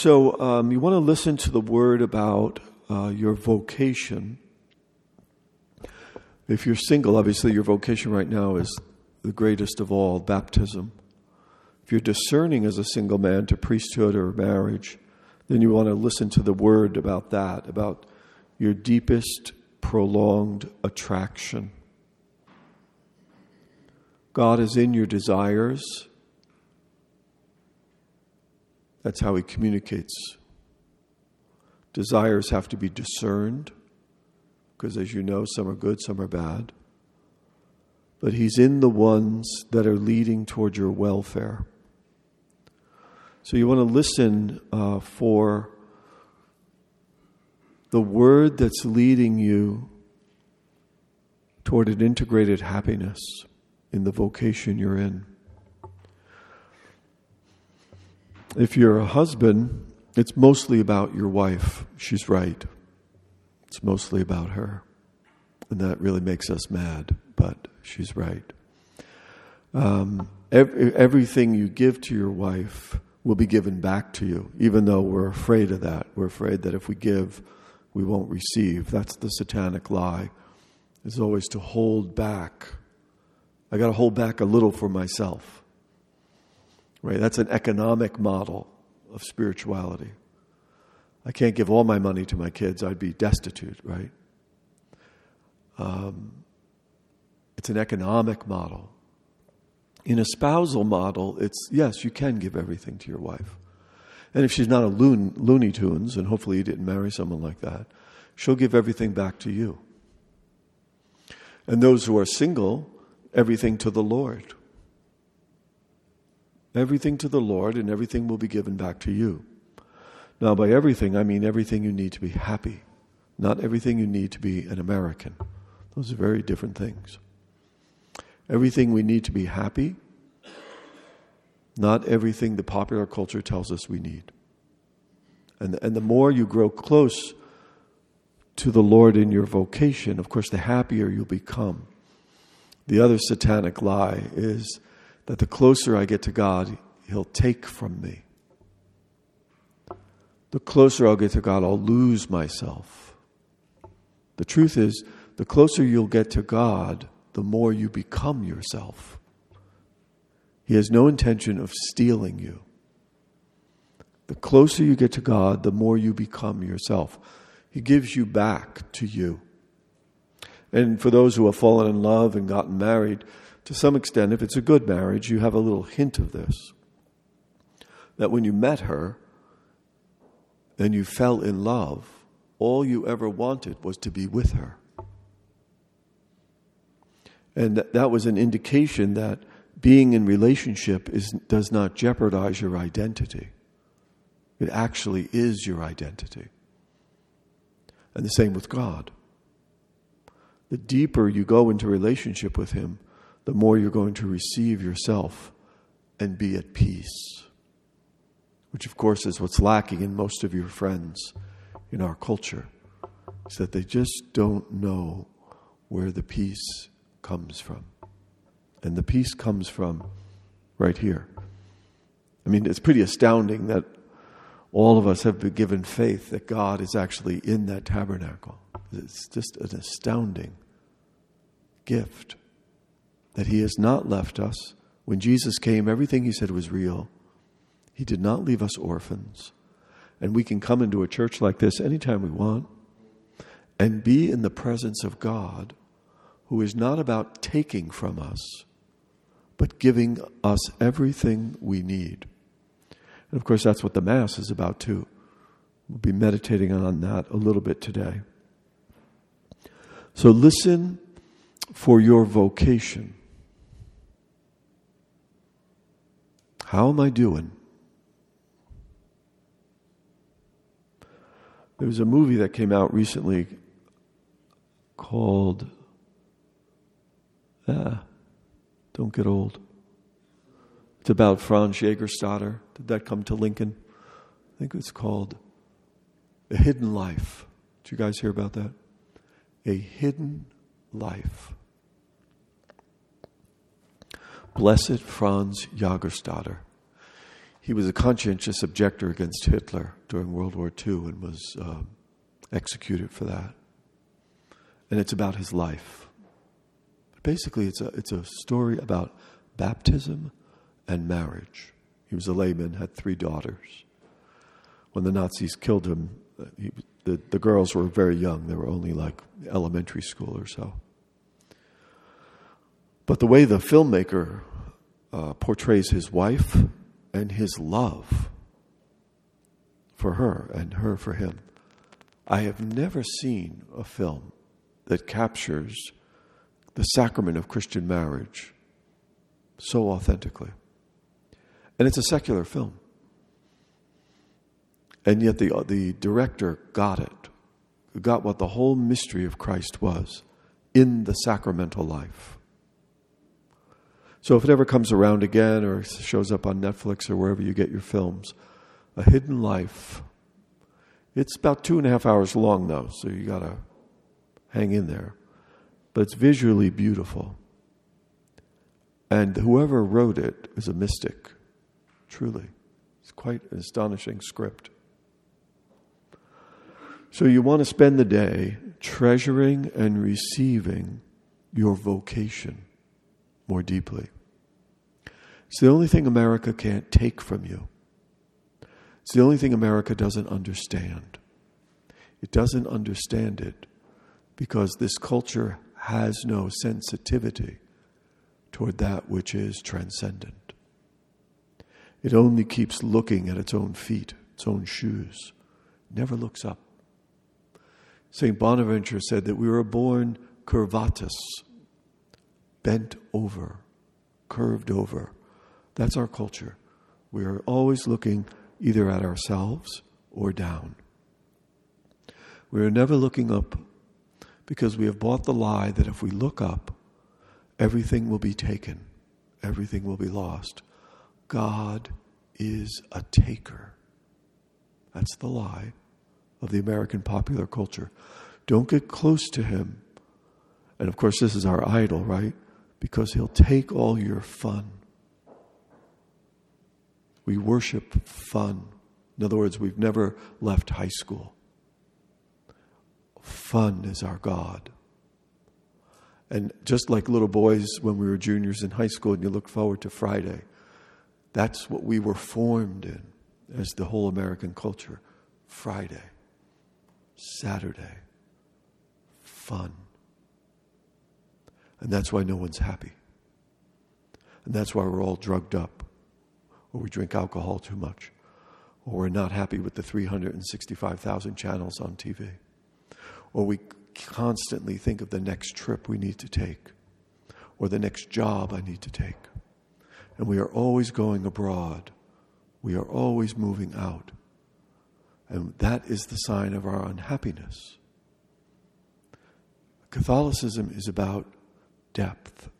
So, um, you want to listen to the word about uh, your vocation. If you're single, obviously your vocation right now is the greatest of all baptism. If you're discerning as a single man to priesthood or marriage, then you want to listen to the word about that, about your deepest prolonged attraction. God is in your desires. That's how He communicates. Desires have to be discerned, because as you know, some are good, some are bad. But He's in the ones that are leading toward your welfare. So you want to listen uh, for the word that's leading you toward an integrated happiness in the vocation you're in. If you're a husband, it's mostly about your wife. She's right. It's mostly about her. And that really makes us mad, but she's right. Um, every, everything you give to your wife will be given back to you, even though we're afraid of that. We're afraid that if we give, we won't receive. That's the satanic lie, is always to hold back. I got to hold back a little for myself. Right? That's an economic model of spirituality. I can't give all my money to my kids, I'd be destitute, right? Um, it's an economic model. In a spousal model, it's yes, you can give everything to your wife. And if she's not a loon, Looney Tunes, and hopefully you didn't marry someone like that, she'll give everything back to you. And those who are single, everything to the Lord. Everything to the Lord, and everything will be given back to you. Now, by everything, I mean everything you need to be happy, not everything you need to be an American. Those are very different things. Everything we need to be happy, not everything the popular culture tells us we need. And, and the more you grow close to the Lord in your vocation, of course, the happier you'll become. The other satanic lie is that the closer I get to God, He'll take from me. The closer I'll get to God, I'll lose myself. The truth is, the closer you'll get to God, the more you become yourself. He has no intention of stealing you. The closer you get to God, the more you become yourself. He gives you back to you. And for those who have fallen in love and gotten married, to some extent, if it's a good marriage, you have a little hint of this. That when you met her and you fell in love, all you ever wanted was to be with her. And that was an indication that being in relationship is, does not jeopardize your identity. It actually is your identity. And the same with God. The deeper you go into relationship with Him, the more you're going to receive yourself and be at peace. Which, of course, is what's lacking in most of your friends in our culture, is that they just don't know where the peace comes from. And the peace comes from right here. I mean, it's pretty astounding that all of us have been given faith that God is actually in that tabernacle. It's just an astounding gift that He has not left us. When Jesus came, everything He said was real. He did not leave us orphans. And we can come into a church like this anytime we want and be in the presence of God who is not about taking from us, but giving us everything we need. And of course, that's what the Mass is about, too. We'll be meditating on that a little bit today. So listen for your vocation. How am I doing? There was a movie that came out recently called Ah, don't get old. It's about Franz Jägerstätter. Did that come to Lincoln? I think it's called A Hidden Life. Did you guys hear about that? A Hidden Life. Blessed Franz Jägerstätter. he was a conscientious objector against Hitler during World War II and was uh, executed for that. And it's about his life. Basically, it's a, it's a story about baptism and marriage. He was a layman, had three daughters. When the Nazis killed him, uh, he, the, the girls were very young. They were only like elementary school or so. But the way the filmmaker uh, portrays his wife and his love for her and her for him, I have never seen a film that captures the sacrament of Christian marriage so authentically. And it's a secular film. And yet the, the director got it, got what the whole mystery of Christ was in the sacramental life. So if it ever comes around again or shows up on Netflix or wherever you get your films, A Hidden Life, it's about two and a half hours long though, so you got to hang in there. But it's visually beautiful. And whoever wrote it is a mystic, truly. It's quite an astonishing script. So you want to spend the day treasuring and receiving your vocation more deeply. It's the only thing America can't take from you. It's the only thing America doesn't understand. It doesn't understand it because this culture has no sensitivity toward that which is transcendent. It only keeps looking at its own feet, its own shoes, never looks up. St. Bonaventure said that we were born curvatus, bent over, curved over. That's our culture. We are always looking either at ourselves or down. We are never looking up because we have bought the lie that if we look up, everything will be taken, everything will be lost. God is a taker. That's the lie of the American popular culture. Don't get close to him. And of course, this is our idol, right? Because he'll take all your fun. We worship fun. In other words, we've never left high school. Fun is our God. And just like little boys when we were juniors in high school and you look forward to Friday, that's what we were formed in as the whole American culture. Friday, Saturday, fun. And that's why no one's happy. And that's why we're all drugged up, or we drink alcohol too much, or we're not happy with the 365,000 channels on TV, or we constantly think of the next trip we need to take or the next job I need to take. And we are always going abroad. We are always moving out. And that is the sign of our unhappiness. Catholicism is about depth,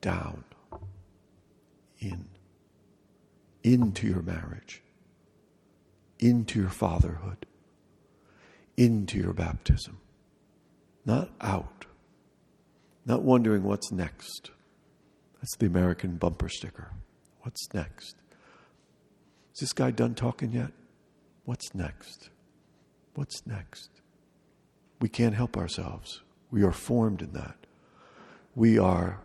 down, in, into your marriage, into your fatherhood, into your baptism, not out, not wondering what's next. That's the American bumper sticker. What's next? Is this guy done talking yet? What's next? What's next? We can't help ourselves. We are formed in that. We are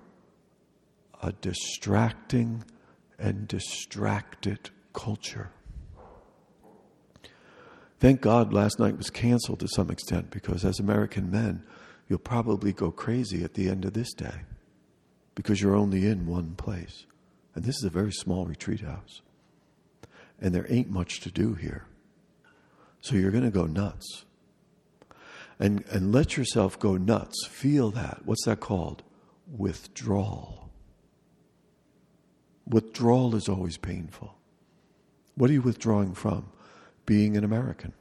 a distracting and distracted culture. Thank God last night was canceled to some extent because as American men, you'll probably go crazy at the end of this day because you're only in one place. And this is a very small retreat house. And there ain't much to do here. So you're going to go nuts. And, and let yourself go nuts. Feel that. What's that called? Withdrawal. Withdrawal is always painful. What are you withdrawing from? being an American.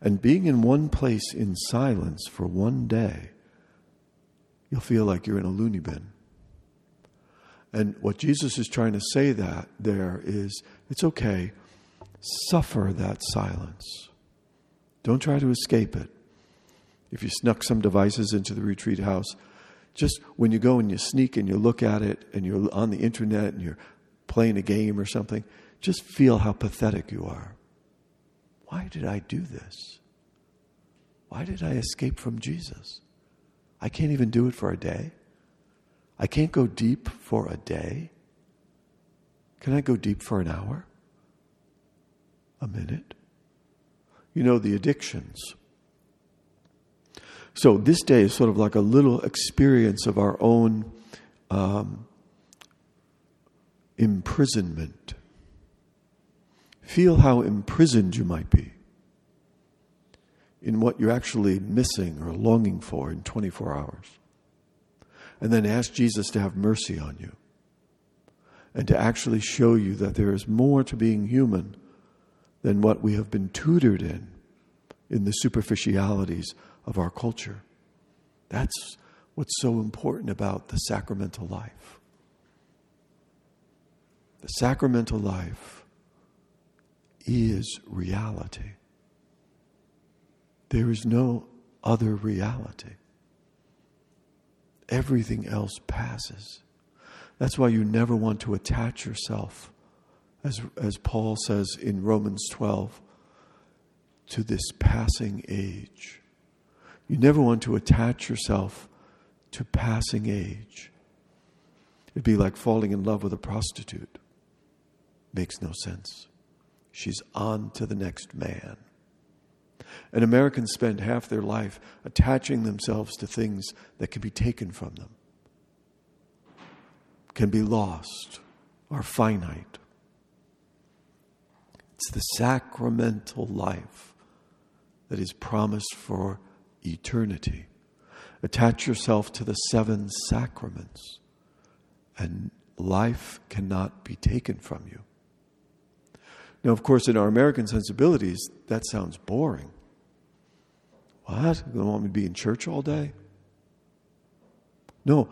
And being in one place in silence for one day, you'll feel like you're in a loony bin. And what Jesus is trying to say that there is it's okay, suffer that silence. Don't try to escape it. If you snuck some devices into the retreat house, just when you go and you sneak and you look at it and you're on the internet and you're playing a game or something, just feel how pathetic you are. Why did I do this? Why did I escape from Jesus? I can't even do it for a day. I can't go deep for a day. Can I go deep for an hour? A minute? You know, the addictions. So this day is sort of like a little experience of our own um, imprisonment. Feel how imprisoned you might be in what you're actually missing or longing for in 24 hours. And then ask Jesus to have mercy on you and to actually show you that there is more to being human than what we have been tutored in, in the superficialities of our culture. That's what's so important about the sacramental life. The sacramental life is reality. There is no other reality. Everything else passes. That's why you never want to attach yourself, as, as Paul says in Romans 12, to this passing age. You never want to attach yourself to passing age. It'd be like falling in love with a prostitute. Makes no sense. She's on to the next man. And Americans spend half their life attaching themselves to things that can be taken from them, can be lost, are finite. It's the sacramental life that is promised for eternity. Attach yourself to the seven sacraments, and life cannot be taken from you. Now, of course, in our American sensibilities, that sounds boring. What? You want me to be in church all day? No,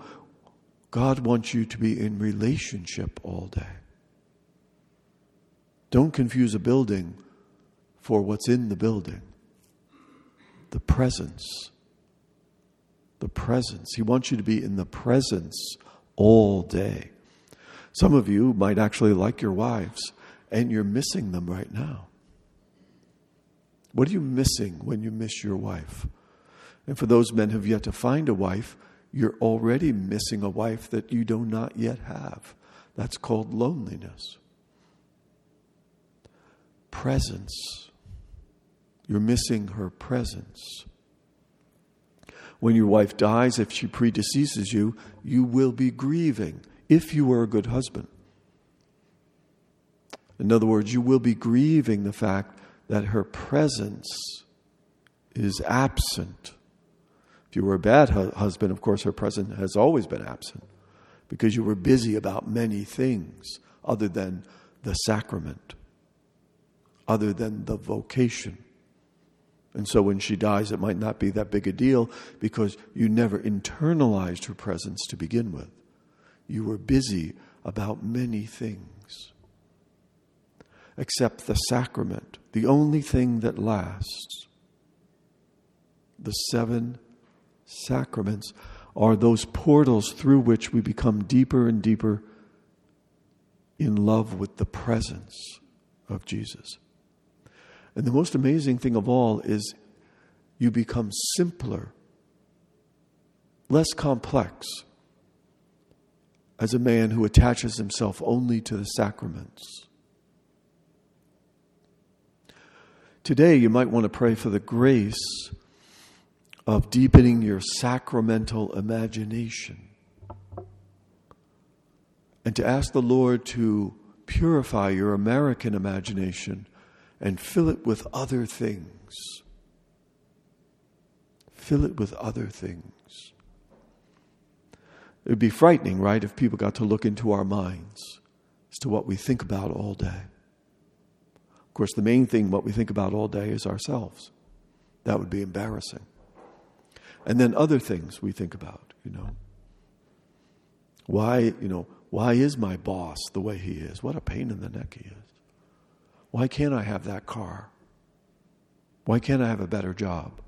God wants you to be in relationship all day. Don't confuse a building for what's in the building the presence. The presence. He wants you to be in the presence all day. Some of you might actually like your wives, and you're missing them right now. What are you missing when you miss your wife? And for those men who have yet to find a wife, you're already missing a wife that you do not yet have. That's called loneliness. Presence. You're missing her presence. When your wife dies, if she predeceases you, you will be grieving if you were a good husband. In other words, you will be grieving the fact that her presence is absent. If you were a bad hu- husband, of course, her presence has always been absent because you were busy about many things other than the sacrament, other than the vocation. And so when she dies, it might not be that big a deal because you never internalized her presence to begin with. You were busy about many things except the sacrament, the only thing that lasts. The seven sacraments are those portals through which we become deeper and deeper in love with the presence of Jesus. And the most amazing thing of all is you become simpler, less complex, as a man who attaches himself only to the sacraments. Today, you might want to pray for the grace of deepening your sacramental imagination and to ask the Lord to purify your American imagination and fill it with other things. Fill it with other things. It would be frightening, right, if people got to look into our minds as to what we think about all day Of course, the main thing, what we think about all day, is ourselves. That would be embarrassing. And then other things we think about, you know. Why, you know, why is my boss the way he is? What a pain in the neck he is. Why can't I have that car? Why can't I have a better job?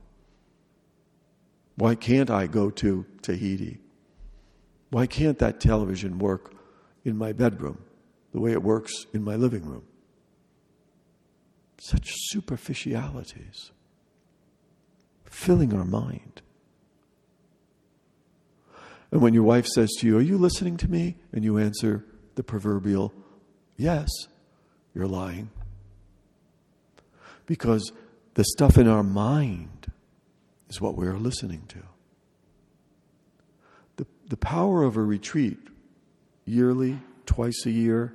Why can't I go to Tahiti? Why can't that television work in my bedroom? the way it works in my living room. Such superficialities filling our mind. And when your wife says to you, Are you listening to me? And you answer the proverbial, Yes, you're lying. Because the stuff in our mind is what we're listening to. The, the power of a retreat, yearly, twice a year,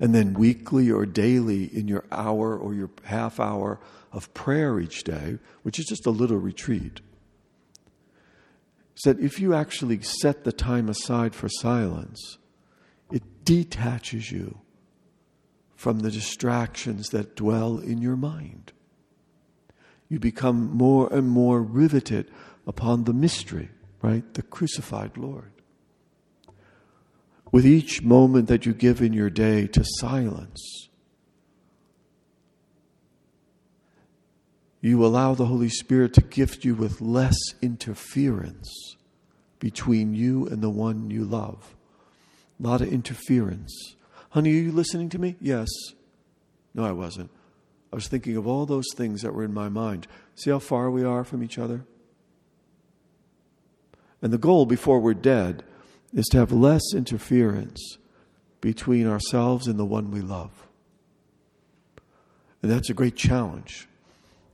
and then weekly or daily in your hour or your half hour of prayer each day, which is just a little retreat, is that if you actually set the time aside for silence, it detaches you from the distractions that dwell in your mind. You become more and more riveted upon the mystery, right? The crucified Lord. With each moment that you give in your day to silence, you allow the Holy Spirit to gift you with less interference between you and the one you love. A lot of interference. Honey, are you listening to me? Yes. No, I wasn't. I was thinking of all those things that were in my mind. See how far we are from each other? And the goal before we're dead is to have less interference between ourselves and the one we love. And that's a great challenge.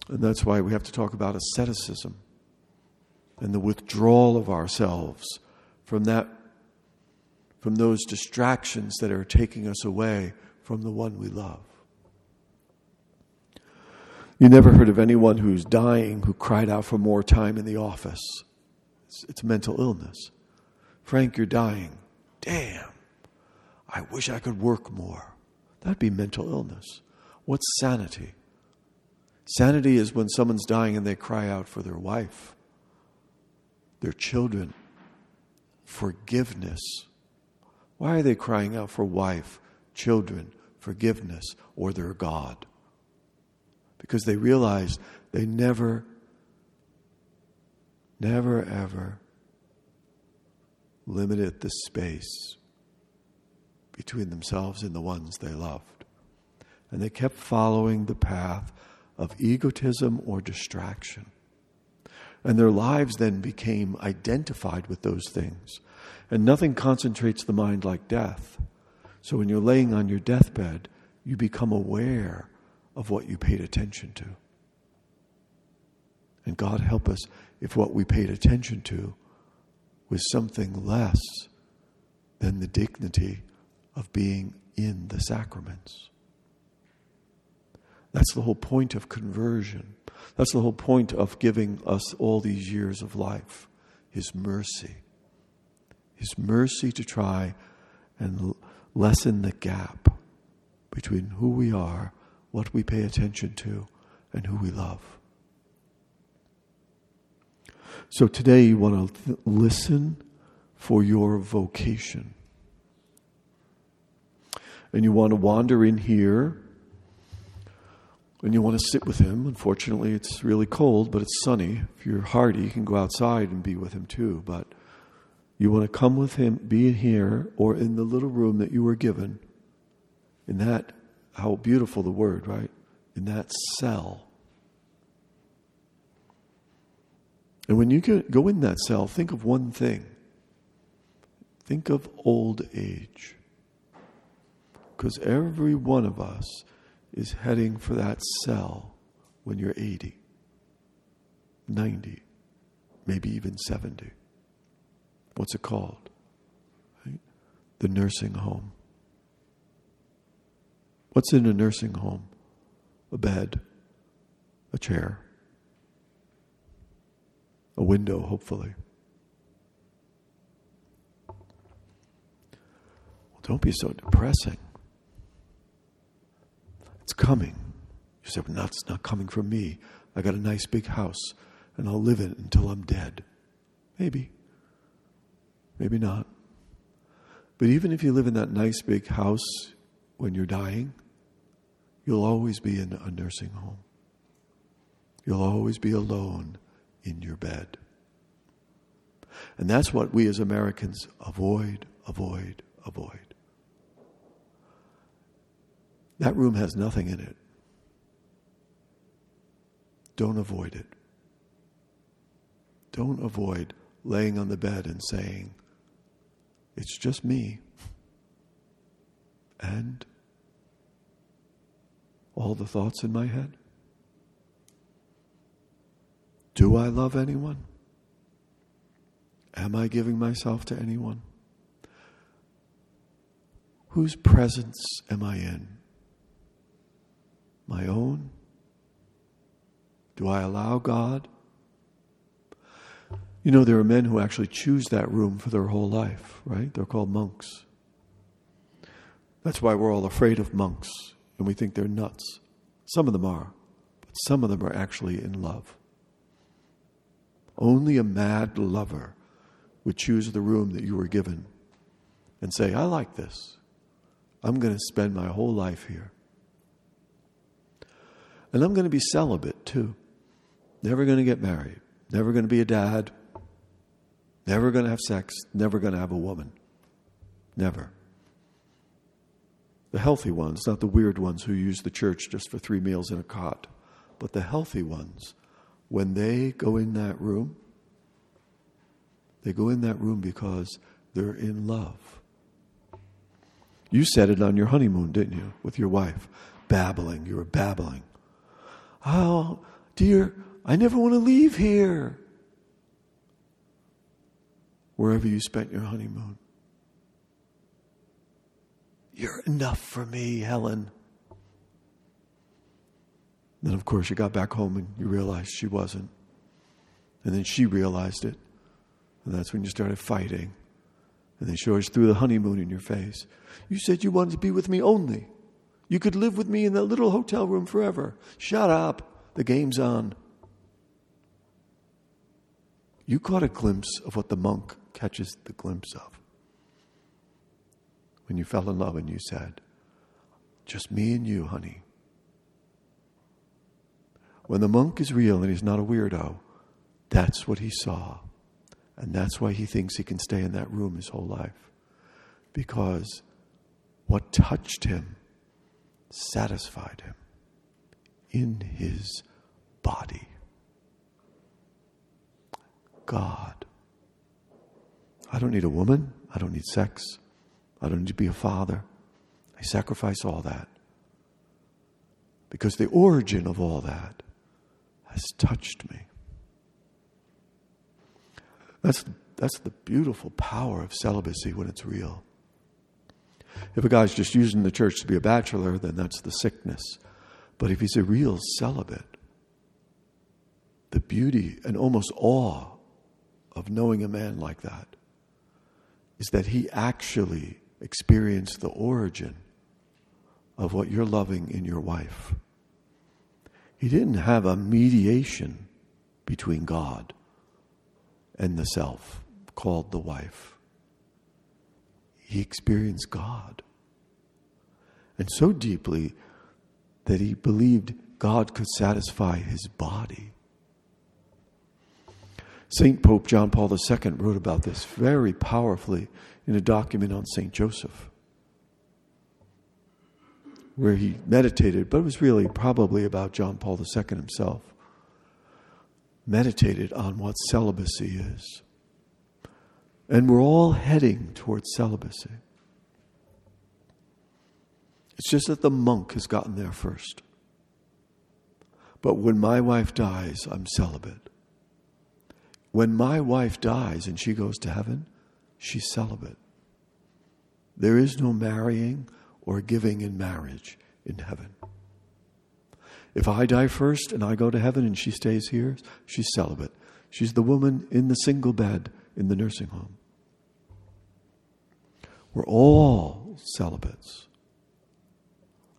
And that's why we have to talk about asceticism and the withdrawal of ourselves from that from those distractions that are taking us away from the one we love. You never heard of anyone who's dying who cried out for more time in the office. It's, it's mental illness. Frank, you're dying. Damn, I wish I could work more. That'd be mental illness. What's sanity? Sanity is when someone's dying and they cry out for their wife, their children, forgiveness why are they crying out for wife, children, forgiveness, or their God? Because they realize they never, never, ever limited the space between themselves and the ones they loved. And they kept following the path of egotism or distraction. And their lives then became identified with those things. And nothing concentrates the mind like death. So when you're laying on your deathbed, you become aware of what you paid attention to. And God help us if what we paid attention to was something less than the dignity of being in the sacraments. That's the whole point of conversion. That's the whole point of giving us all these years of life His mercy. His mercy to try and lessen the gap between who we are, what we pay attention to, and who we love. So today you want to th- listen for your vocation. And you want to wander in here and you want to sit with him. Unfortunately, it's really cold, but it's sunny. If you're hardy, you can go outside and be with him too. But you want to come with him, be here or in the little room that you were given. In that, how beautiful the word, right? In that cell. And when you go in that cell, think of one thing. Think of old age. Because every one of us is heading for that cell when you're 80, 90, maybe even 70 what's it called? The nursing home. What's in a nursing home? A bed, a chair, a window, hopefully. Well, don't be so depressing. It's coming. You say, well, no, it's not coming from me. I got a nice big house and I'll live in it until I'm dead. Maybe. Maybe not. But even if you live in that nice big house when you're dying, you'll always be in a nursing home. You'll always be alone in your bed. And that's what we as Americans avoid, avoid, avoid. That room has nothing in it. Don't avoid it. Don't avoid laying on the bed and saying, It's just me. And all the thoughts in my head. Do I love anyone? Am I giving myself to anyone? Whose presence am I in? My own? Do I allow God? You know, there are men who actually choose that room for their whole life, right? They're called monks. That's why we're all afraid of monks and we think they're nuts. Some of them are, but some of them are actually in love. Only a mad lover would choose the room that you were given and say, I like this. I'm going to spend my whole life here. And I'm going to be celibate too. Never going to get married. Never going to be a dad. Never going to have sex. Never going to have a woman. Never. The healthy ones, not the weird ones who use the church just for three meals in a cot, but the healthy ones, when they go in that room, they go in that room because they're in love. You said it on your honeymoon, didn't you, with your wife? Babbling. You were babbling. Oh, dear, I never want to leave here. Wherever you spent your honeymoon. You're enough for me, Helen. Then, of course, you got back home and you realized she wasn't. And then she realized it. And that's when you started fighting. And then she always threw the honeymoon in your face. You said you wanted to be with me only. You could live with me in that little hotel room forever. Shut up. The game's on. You caught a glimpse of what the monk catches the glimpse of when you fell in love and you said, Just me and you, honey. When the monk is real and he's not a weirdo, that's what he saw. And that's why he thinks he can stay in that room his whole life. Because what touched him satisfied him in his body. God. I don't need a woman. I don't need sex. I don't need to be a father. I sacrifice all that. Because the origin of all that has touched me. That's, that's the beautiful power of celibacy when it's real. If a guy's just using the church to be a bachelor, then that's the sickness. But if he's a real celibate, the beauty and almost awe of knowing a man like that is that he actually experienced the origin of what you're loving in your wife. He didn't have a mediation between God and the self called the wife. He experienced God. And so deeply that he believed God could satisfy his body. St. Pope John Paul II wrote about this very powerfully in a document on St. Joseph, where he meditated, but it was really probably about John Paul II himself, meditated on what celibacy is. And we're all heading towards celibacy. It's just that the monk has gotten there first. But when my wife dies, I'm celibate. When my wife dies and she goes to heaven, she's celibate. There is no marrying or giving in marriage in heaven. If I die first and I go to heaven and she stays here, she's celibate. She's the woman in the single bed in the nursing home. We're all celibates.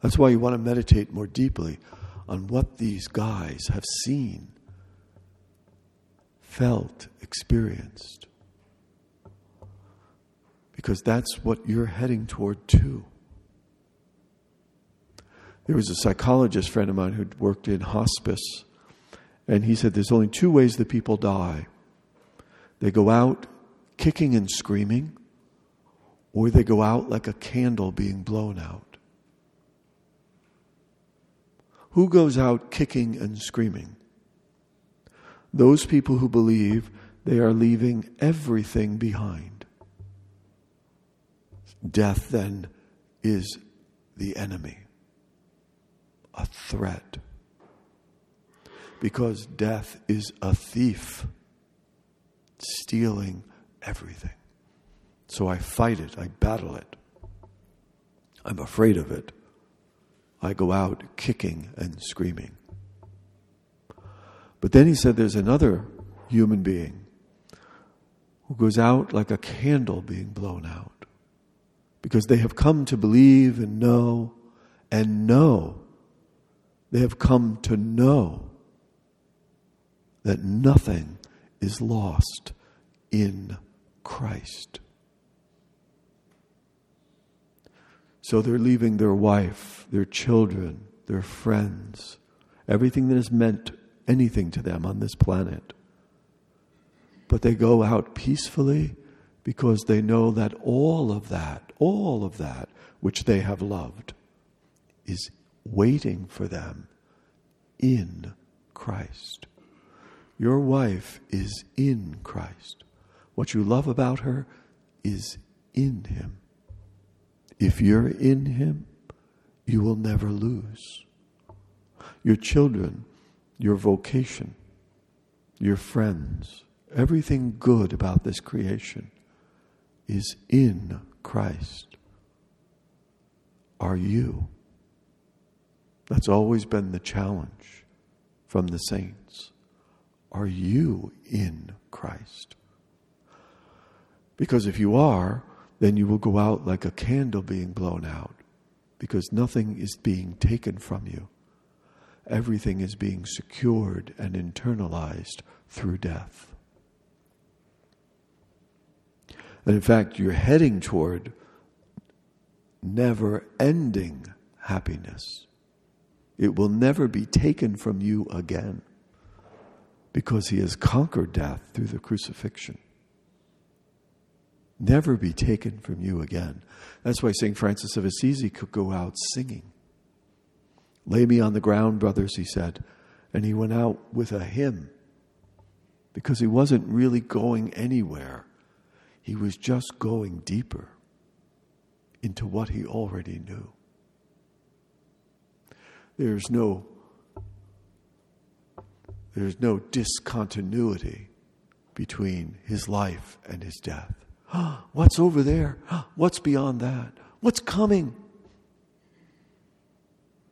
That's why you want to meditate more deeply on what these guys have seen, felt, experienced because that's what you're heading toward too. There was a psychologist friend of mine who worked in hospice, and he said there's only two ways that people die they go out kicking and screaming, or they go out like a candle being blown out. Who goes out kicking and screaming? Those people who believe they are leaving everything behind. Death then is the enemy, a threat. Because death is a thief, stealing everything. So I fight it, I battle it. I'm afraid of it. I go out kicking and screaming. But then he said there's another human being who goes out like a candle being blown out because they have come to believe and know and know. They have come to know that nothing is lost in Christ. So they're leaving their wife, their children, their friends, everything that is meant anything to them on this planet. But they go out peacefully because they know that all of that, all of that which they have loved, is waiting for them in Christ. Your wife is in Christ. What you love about her is in Him. If you're in Him, you will never lose. Your children, your vocation, your friends, everything good about this creation is in Christ. Are you? That's always been the challenge from the saints. Are you in Christ? Because if you are, then you will go out like a candle being blown out because nothing is being taken from you. Everything is being secured and internalized through death. And in fact, you're heading toward never ending happiness. It will never be taken from you again because he has conquered death through the crucifixion never be taken from you again. That's why St. Francis of Assisi could go out singing. Lay me on the ground, brothers, he said. And he went out with a hymn because he wasn't really going anywhere. He was just going deeper into what he already knew. There's no there's no discontinuity between his life and his death. What's over there? What's beyond that? What's coming?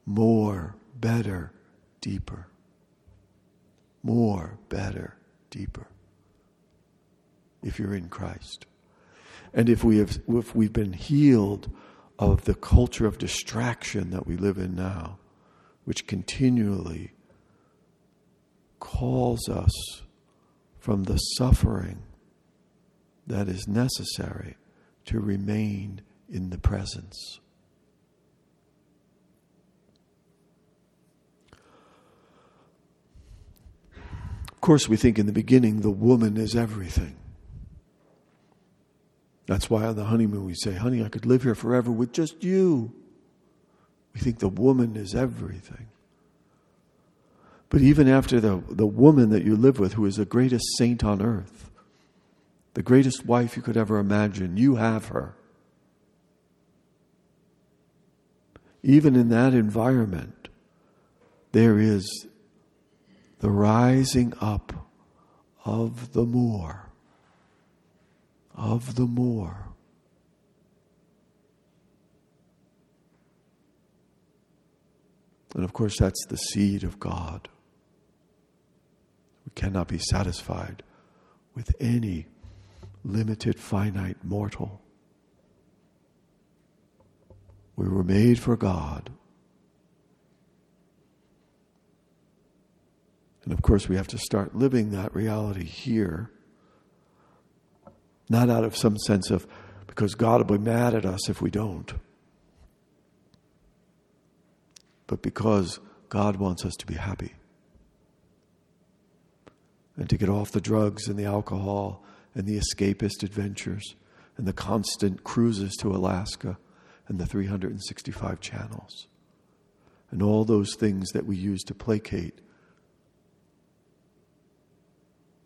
More, better, deeper. More, better, deeper. If you're in Christ. And if we have if we've been healed of the culture of distraction that we live in now, which continually calls us from the suffering that is necessary to remain in the presence. Of course, we think in the beginning the woman is everything. That's why on the honeymoon we say, Honey, I could live here forever with just you. We think the woman is everything. But even after the, the woman that you live with, who is the greatest saint on earth, the greatest wife you could ever imagine. You have her. Even in that environment, there is the rising up of the more, of the more. And of course, that's the seed of God. We cannot be satisfied with any limited, finite mortal. We were made for God. And of course, we have to start living that reality here. Not out of some sense of, because God will be mad at us if we don't, but because God wants us to be happy. And to get off the drugs and the alcohol and the escapist adventures and the constant cruises to Alaska and the 365 channels. And all those things that we use to placate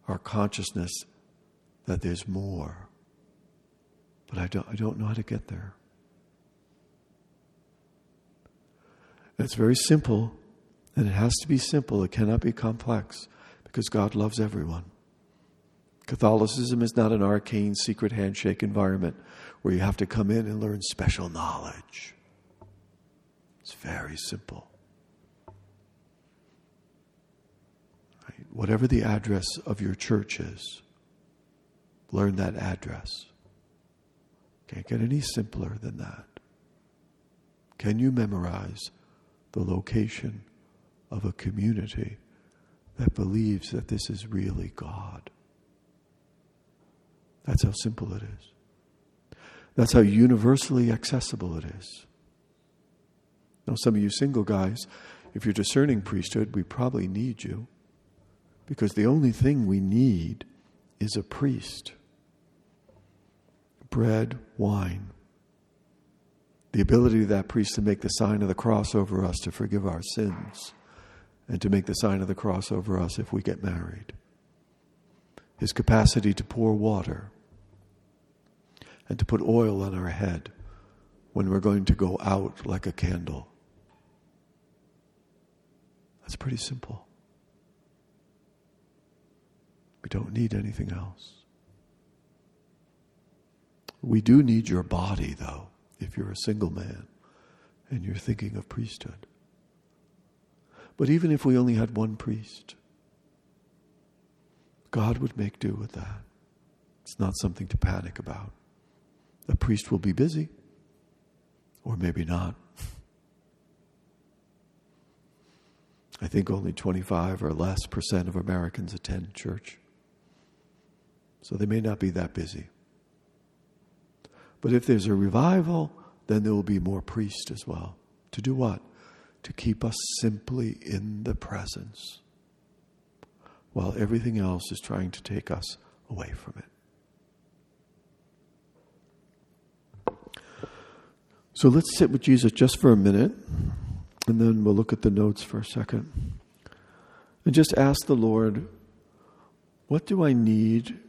our consciousness that there's more. But I don't, I don't know how to get there. It's very simple, and it has to be simple. It cannot be complex because God loves everyone. Catholicism is not an arcane secret handshake environment where you have to come in and learn special knowledge. It's very simple. Whatever the address of your church is, learn that address. Can't get any simpler than that. Can you memorize the location of a community that believes that this is really God? That's how simple it is. That's how universally accessible it is. Now, some of you single guys, if you're discerning priesthood, we probably need you because the only thing we need is a priest bread, wine. The ability of that priest to make the sign of the cross over us to forgive our sins and to make the sign of the cross over us if we get married. His capacity to pour water and to put oil on our head when we're going to go out like a candle. That's pretty simple. We don't need anything else. We do need your body, though, if you're a single man and you're thinking of priesthood. But even if we only had one priest, God would make do with that. It's not something to panic about. The priest will be busy, or maybe not. I think only 25 or less percent of Americans attend church. So they may not be that busy. But if there's a revival, then there will be more priests as well. To do what? To keep us simply in the presence while everything else is trying to take us away from it. So let's sit with Jesus just for a minute, and then we'll look at the notes for a second. And just ask the Lord, what do I need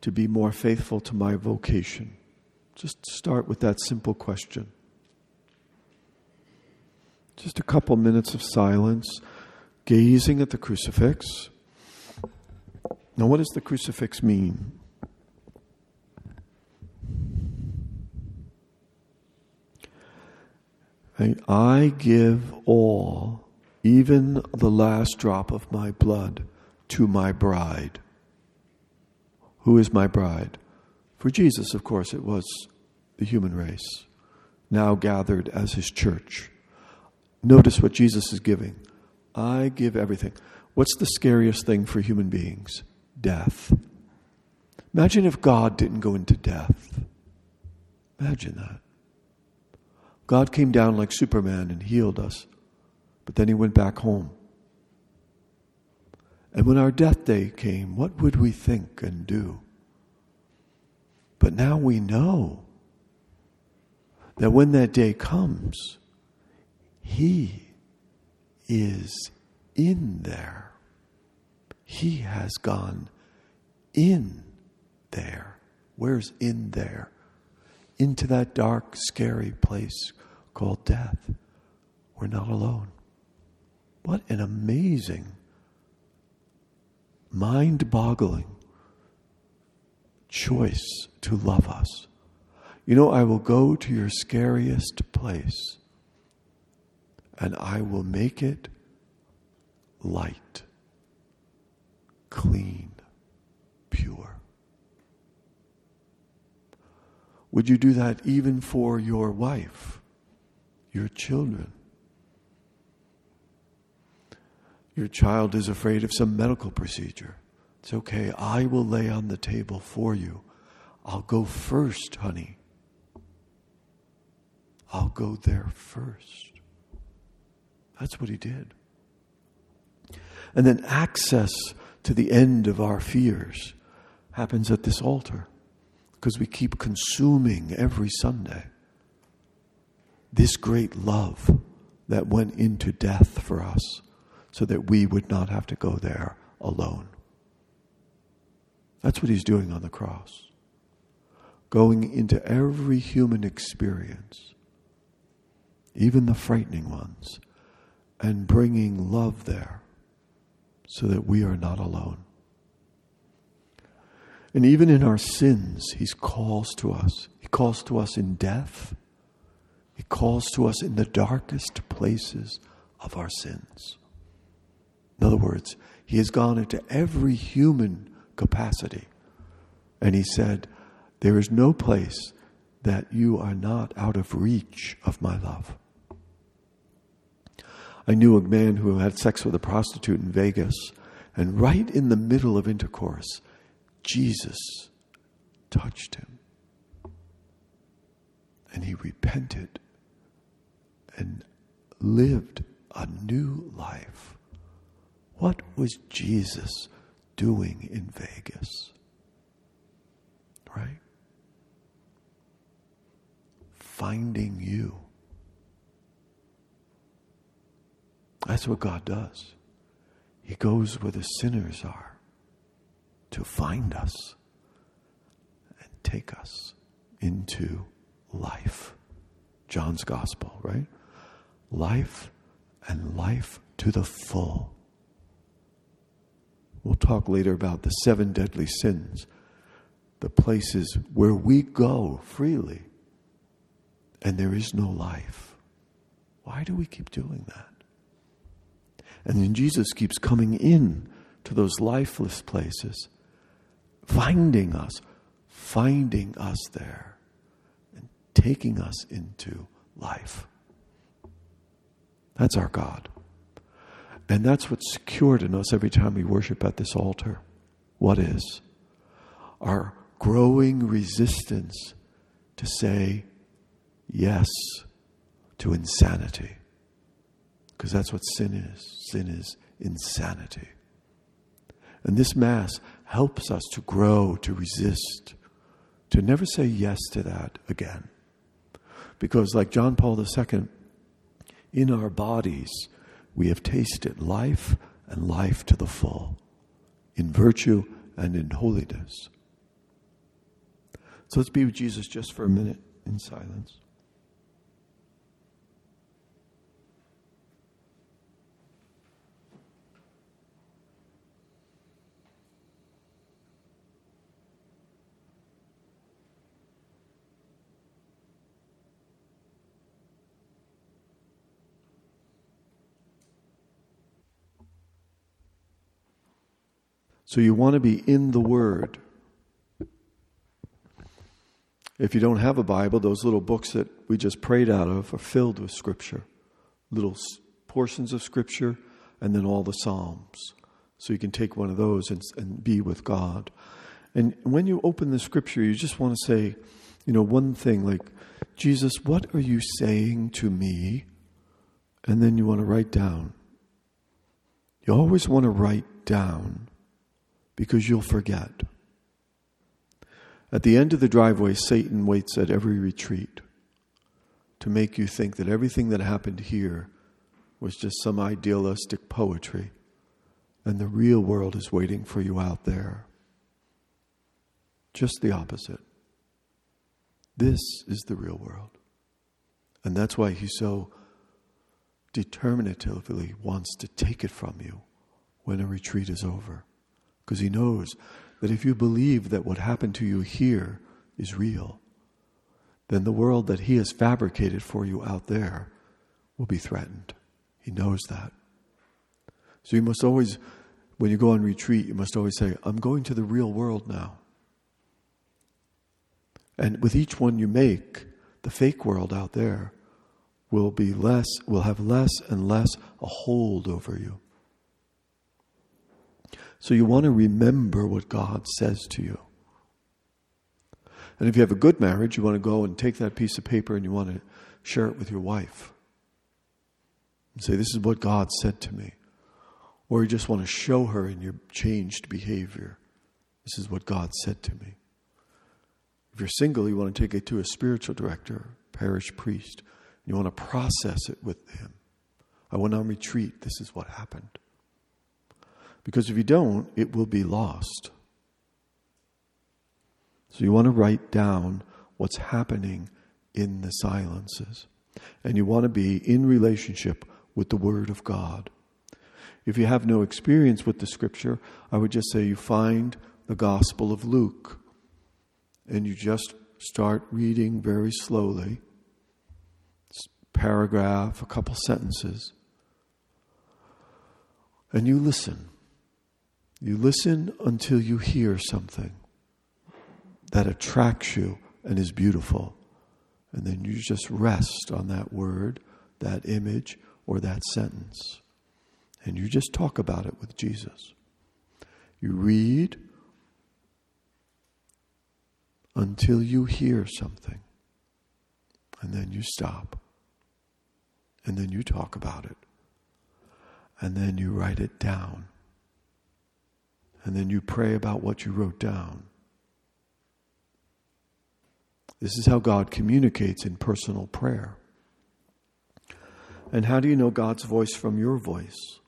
to be more faithful to my vocation? Just start with that simple question. Just a couple minutes of silence, gazing at the crucifix. Now, what does the crucifix mean? I give all, even the last drop of my blood, to my bride. Who is my bride? For Jesus, of course, it was the human race, now gathered as his church. Notice what Jesus is giving. I give everything. What's the scariest thing for human beings? Death. Imagine if God didn't go into death. Imagine that. God came down like Superman and healed us, but then he went back home. And when our death day came, what would we think and do? But now we know that when that day comes, He is in there. He has gone in there. Where's in there? Into that dark, scary place called death. We're not alone. What an amazing, mind boggling choice to love us. You know, I will go to your scariest place and I will make it light, clean, pure. Would you do that even for your wife, your children? Your child is afraid of some medical procedure. It's okay. I will lay on the table for you. I'll go first, honey. I'll go there first. That's what he did. And then access to the end of our fears happens at this altar because we keep consuming every Sunday this great love that went into death for us so that we would not have to go there alone. That's what he's doing on the cross. Going into every human experience, even the frightening ones, and bringing love there so that we are not alone. And even in our sins, He calls to us. He calls to us in death. He calls to us in the darkest places of our sins. In other words, He has gone into every human capacity. And He said, There is no place that you are not out of reach of my love. I knew a man who had sex with a prostitute in Vegas, and right in the middle of intercourse, Jesus touched him. And he repented and lived a new life. What was Jesus doing in Vegas? Right? Finding you. That's what God does. He goes where the sinners are to find us and take us into life. John's gospel, right? Life and life to the full. We'll talk later about the seven deadly sins, the places where we go freely and there is no life. Why do we keep doing that? And then Jesus keeps coming in to those lifeless places finding us, finding us there, and taking us into life. That's our God. And that's what's secured in us every time we worship at this altar. What is? Our growing resistance to say yes to insanity. Because that's what sin is. Sin is insanity. And this Mass helps us to grow, to resist, to never say yes to that again. Because, like John Paul II, in our bodies, we have tasted life and life to the full, in virtue and in holiness. So let's be with Jesus just for a minute in silence. So you want to be in the Word. If you don't have a Bible, those little books that we just prayed out of are filled with Scripture, little portions of Scripture, and then all the Psalms. So you can take one of those and, and be with God. And when you open the Scripture, you just want to say, you know, one thing like, Jesus, what are you saying to me? And then you want to write down. You always want to write down because you'll forget. At the end of the driveway, Satan waits at every retreat to make you think that everything that happened here was just some idealistic poetry, and the real world is waiting for you out there. Just the opposite. This is the real world. And that's why he so determinatively wants to take it from you when a retreat is over because he knows that if you believe that what happened to you here is real, then the world that he has fabricated for you out there will be threatened. He knows that. So you must always, when you go on retreat, you must always say, I'm going to the real world now. And with each one you make, the fake world out there will be less, will have less and less a hold over you. So you want to remember what God says to you. And if you have a good marriage, you want to go and take that piece of paper and you want to share it with your wife. And say, This is what God said to me. Or you just want to show her in your changed behavior. This is what God said to me. If you're single, you want to take it to a spiritual director, parish priest. You want to process it with him. I went on retreat. This is what happened. Because if you don't, it will be lost. So you want to write down what's happening in the silences. And you want to be in relationship with the Word of God. If you have no experience with the Scripture, I would just say you find the Gospel of Luke and you just start reading very slowly, paragraph, a couple sentences, and you listen. You listen until you hear something that attracts you and is beautiful. And then you just rest on that word, that image, or that sentence. And you just talk about it with Jesus. You read until you hear something. And then you stop. And then you talk about it. And then you write it down. And then you pray about what you wrote down. This is how God communicates in personal prayer. And how do you know God's voice from your voice?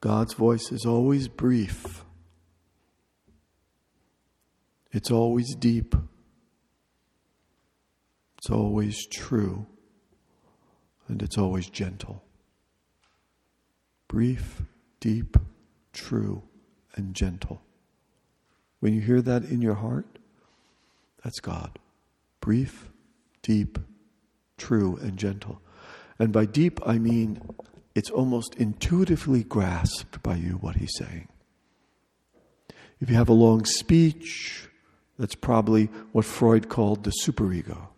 God's voice is always brief, it's always deep, it's always true, and it's always gentle. Brief, deep, true, and gentle. When you hear that in your heart, that's God brief, deep, true, and gentle. And by deep, I mean it's almost intuitively grasped by you what he's saying. If you have a long speech, that's probably what Freud called the superego.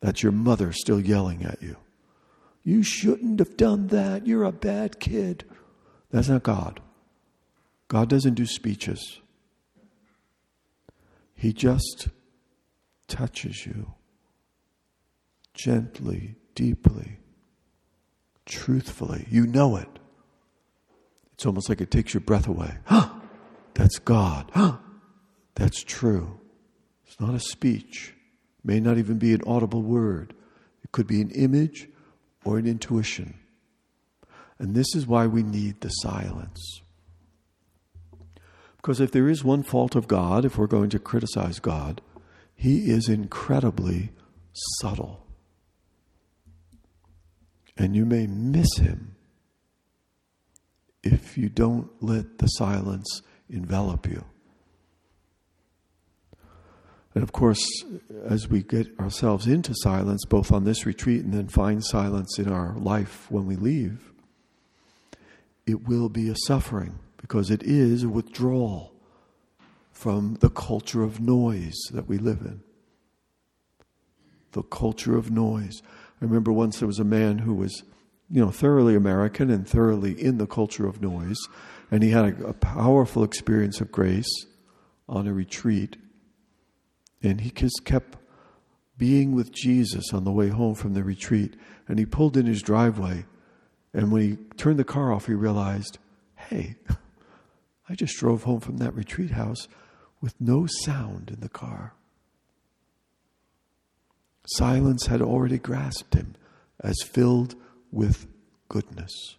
That's your mother still yelling at you. You shouldn't have done that. You're a bad kid. That's not God. God doesn't do speeches. He just touches you gently, deeply, truthfully. You know it. It's almost like it takes your breath away. That's God. That's true. It's not a speech. It may not even be an audible word. It could be an image or an intuition. And this is why we need the silence. Because if there is one fault of God, if we're going to criticize God, he is incredibly subtle. And you may miss him if you don't let the silence envelop you. And of course, as we get ourselves into silence, both on this retreat and then find silence in our life when we leave, it will be a suffering because it is a withdrawal from the culture of noise that we live in. The culture of noise. I remember once there was a man who was, you know, thoroughly American and thoroughly in the culture of noise, and he had a, a powerful experience of grace on a retreat, and he just kept being with Jesus on the way home from the retreat, and he pulled in his driveway, and when he turned the car off, he realized, hey, I just drove home from that retreat house with no sound in the car. Silence had already grasped him as filled with goodness.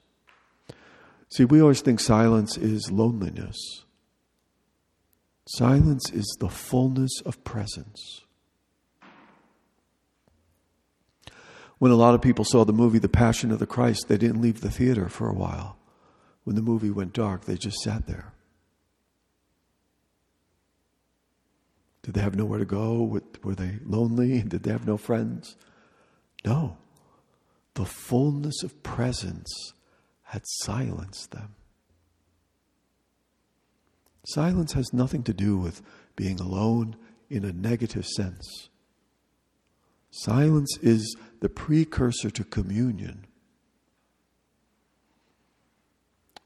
See, we always think silence is loneliness. Silence is the fullness of presence. When a lot of people saw the movie The Passion of the Christ, they didn't leave the theater for a while. When the movie went dark, they just sat there. Did they have nowhere to go? Were they lonely? Did they have no friends? No. The fullness of presence had silenced them. Silence has nothing to do with being alone in a negative sense. Silence is the precursor to communion.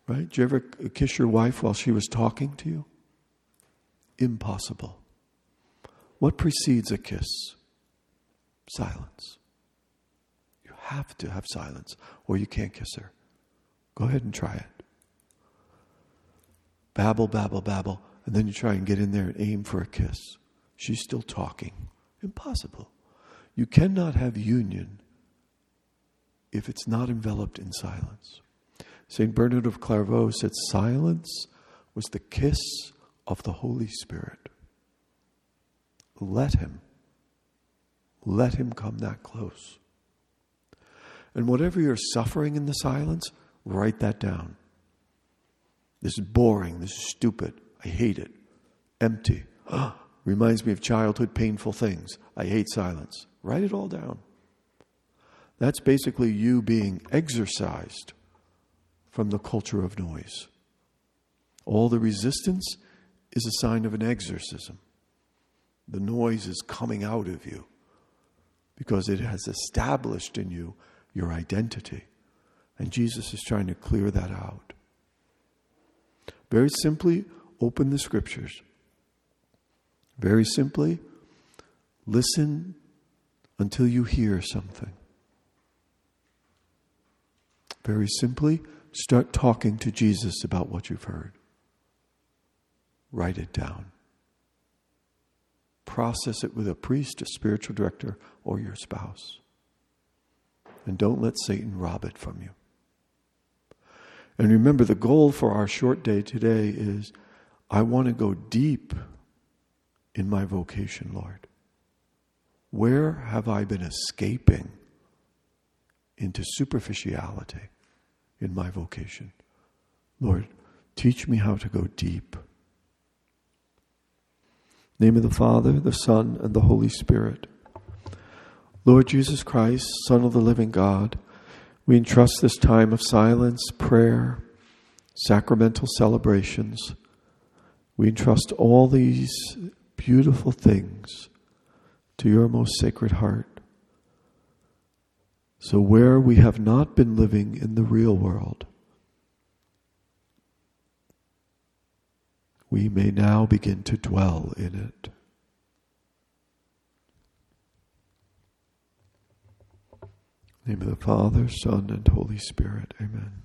Right? Did you ever kiss your wife while she was talking to you? Impossible. What precedes a kiss? Silence. You have to have silence, or you can't kiss her. Go ahead and try it. Babble, babble, babble, and then you try and get in there and aim for a kiss. She's still talking. Impossible. You cannot have union if it's not enveloped in silence. St. Bernard of Clairvaux said, Silence was the kiss of the Holy Spirit. Let Him. Let Him come that close. And whatever you're suffering in the silence, write that down. This is boring. This is stupid. I hate it. Empty. Reminds me of childhood painful things. I hate silence. Write it all down. That's basically you being exorcised from the culture of noise. All the resistance is a sign of an exorcism. The noise is coming out of you because it has established in you your identity. And Jesus is trying to clear that out. Very simply, open the scriptures. Very simply, listen until you hear something. Very simply, start talking to Jesus about what you've heard. Write it down. Process it with a priest, a spiritual director, or your spouse. And don't let Satan rob it from you. And remember, the goal for our short day today is I want to go deep in my vocation, Lord. Where have I been escaping into superficiality in my vocation? Lord, teach me how to go deep. Name of the Father, the Son, and the Holy Spirit. Lord Jesus Christ, Son of the living God, we entrust this time of silence, prayer, sacramental celebrations. We entrust all these beautiful things to your most sacred heart. So, where we have not been living in the real world, we may now begin to dwell in it. name of the Father, Son, and Holy Spirit. Amen.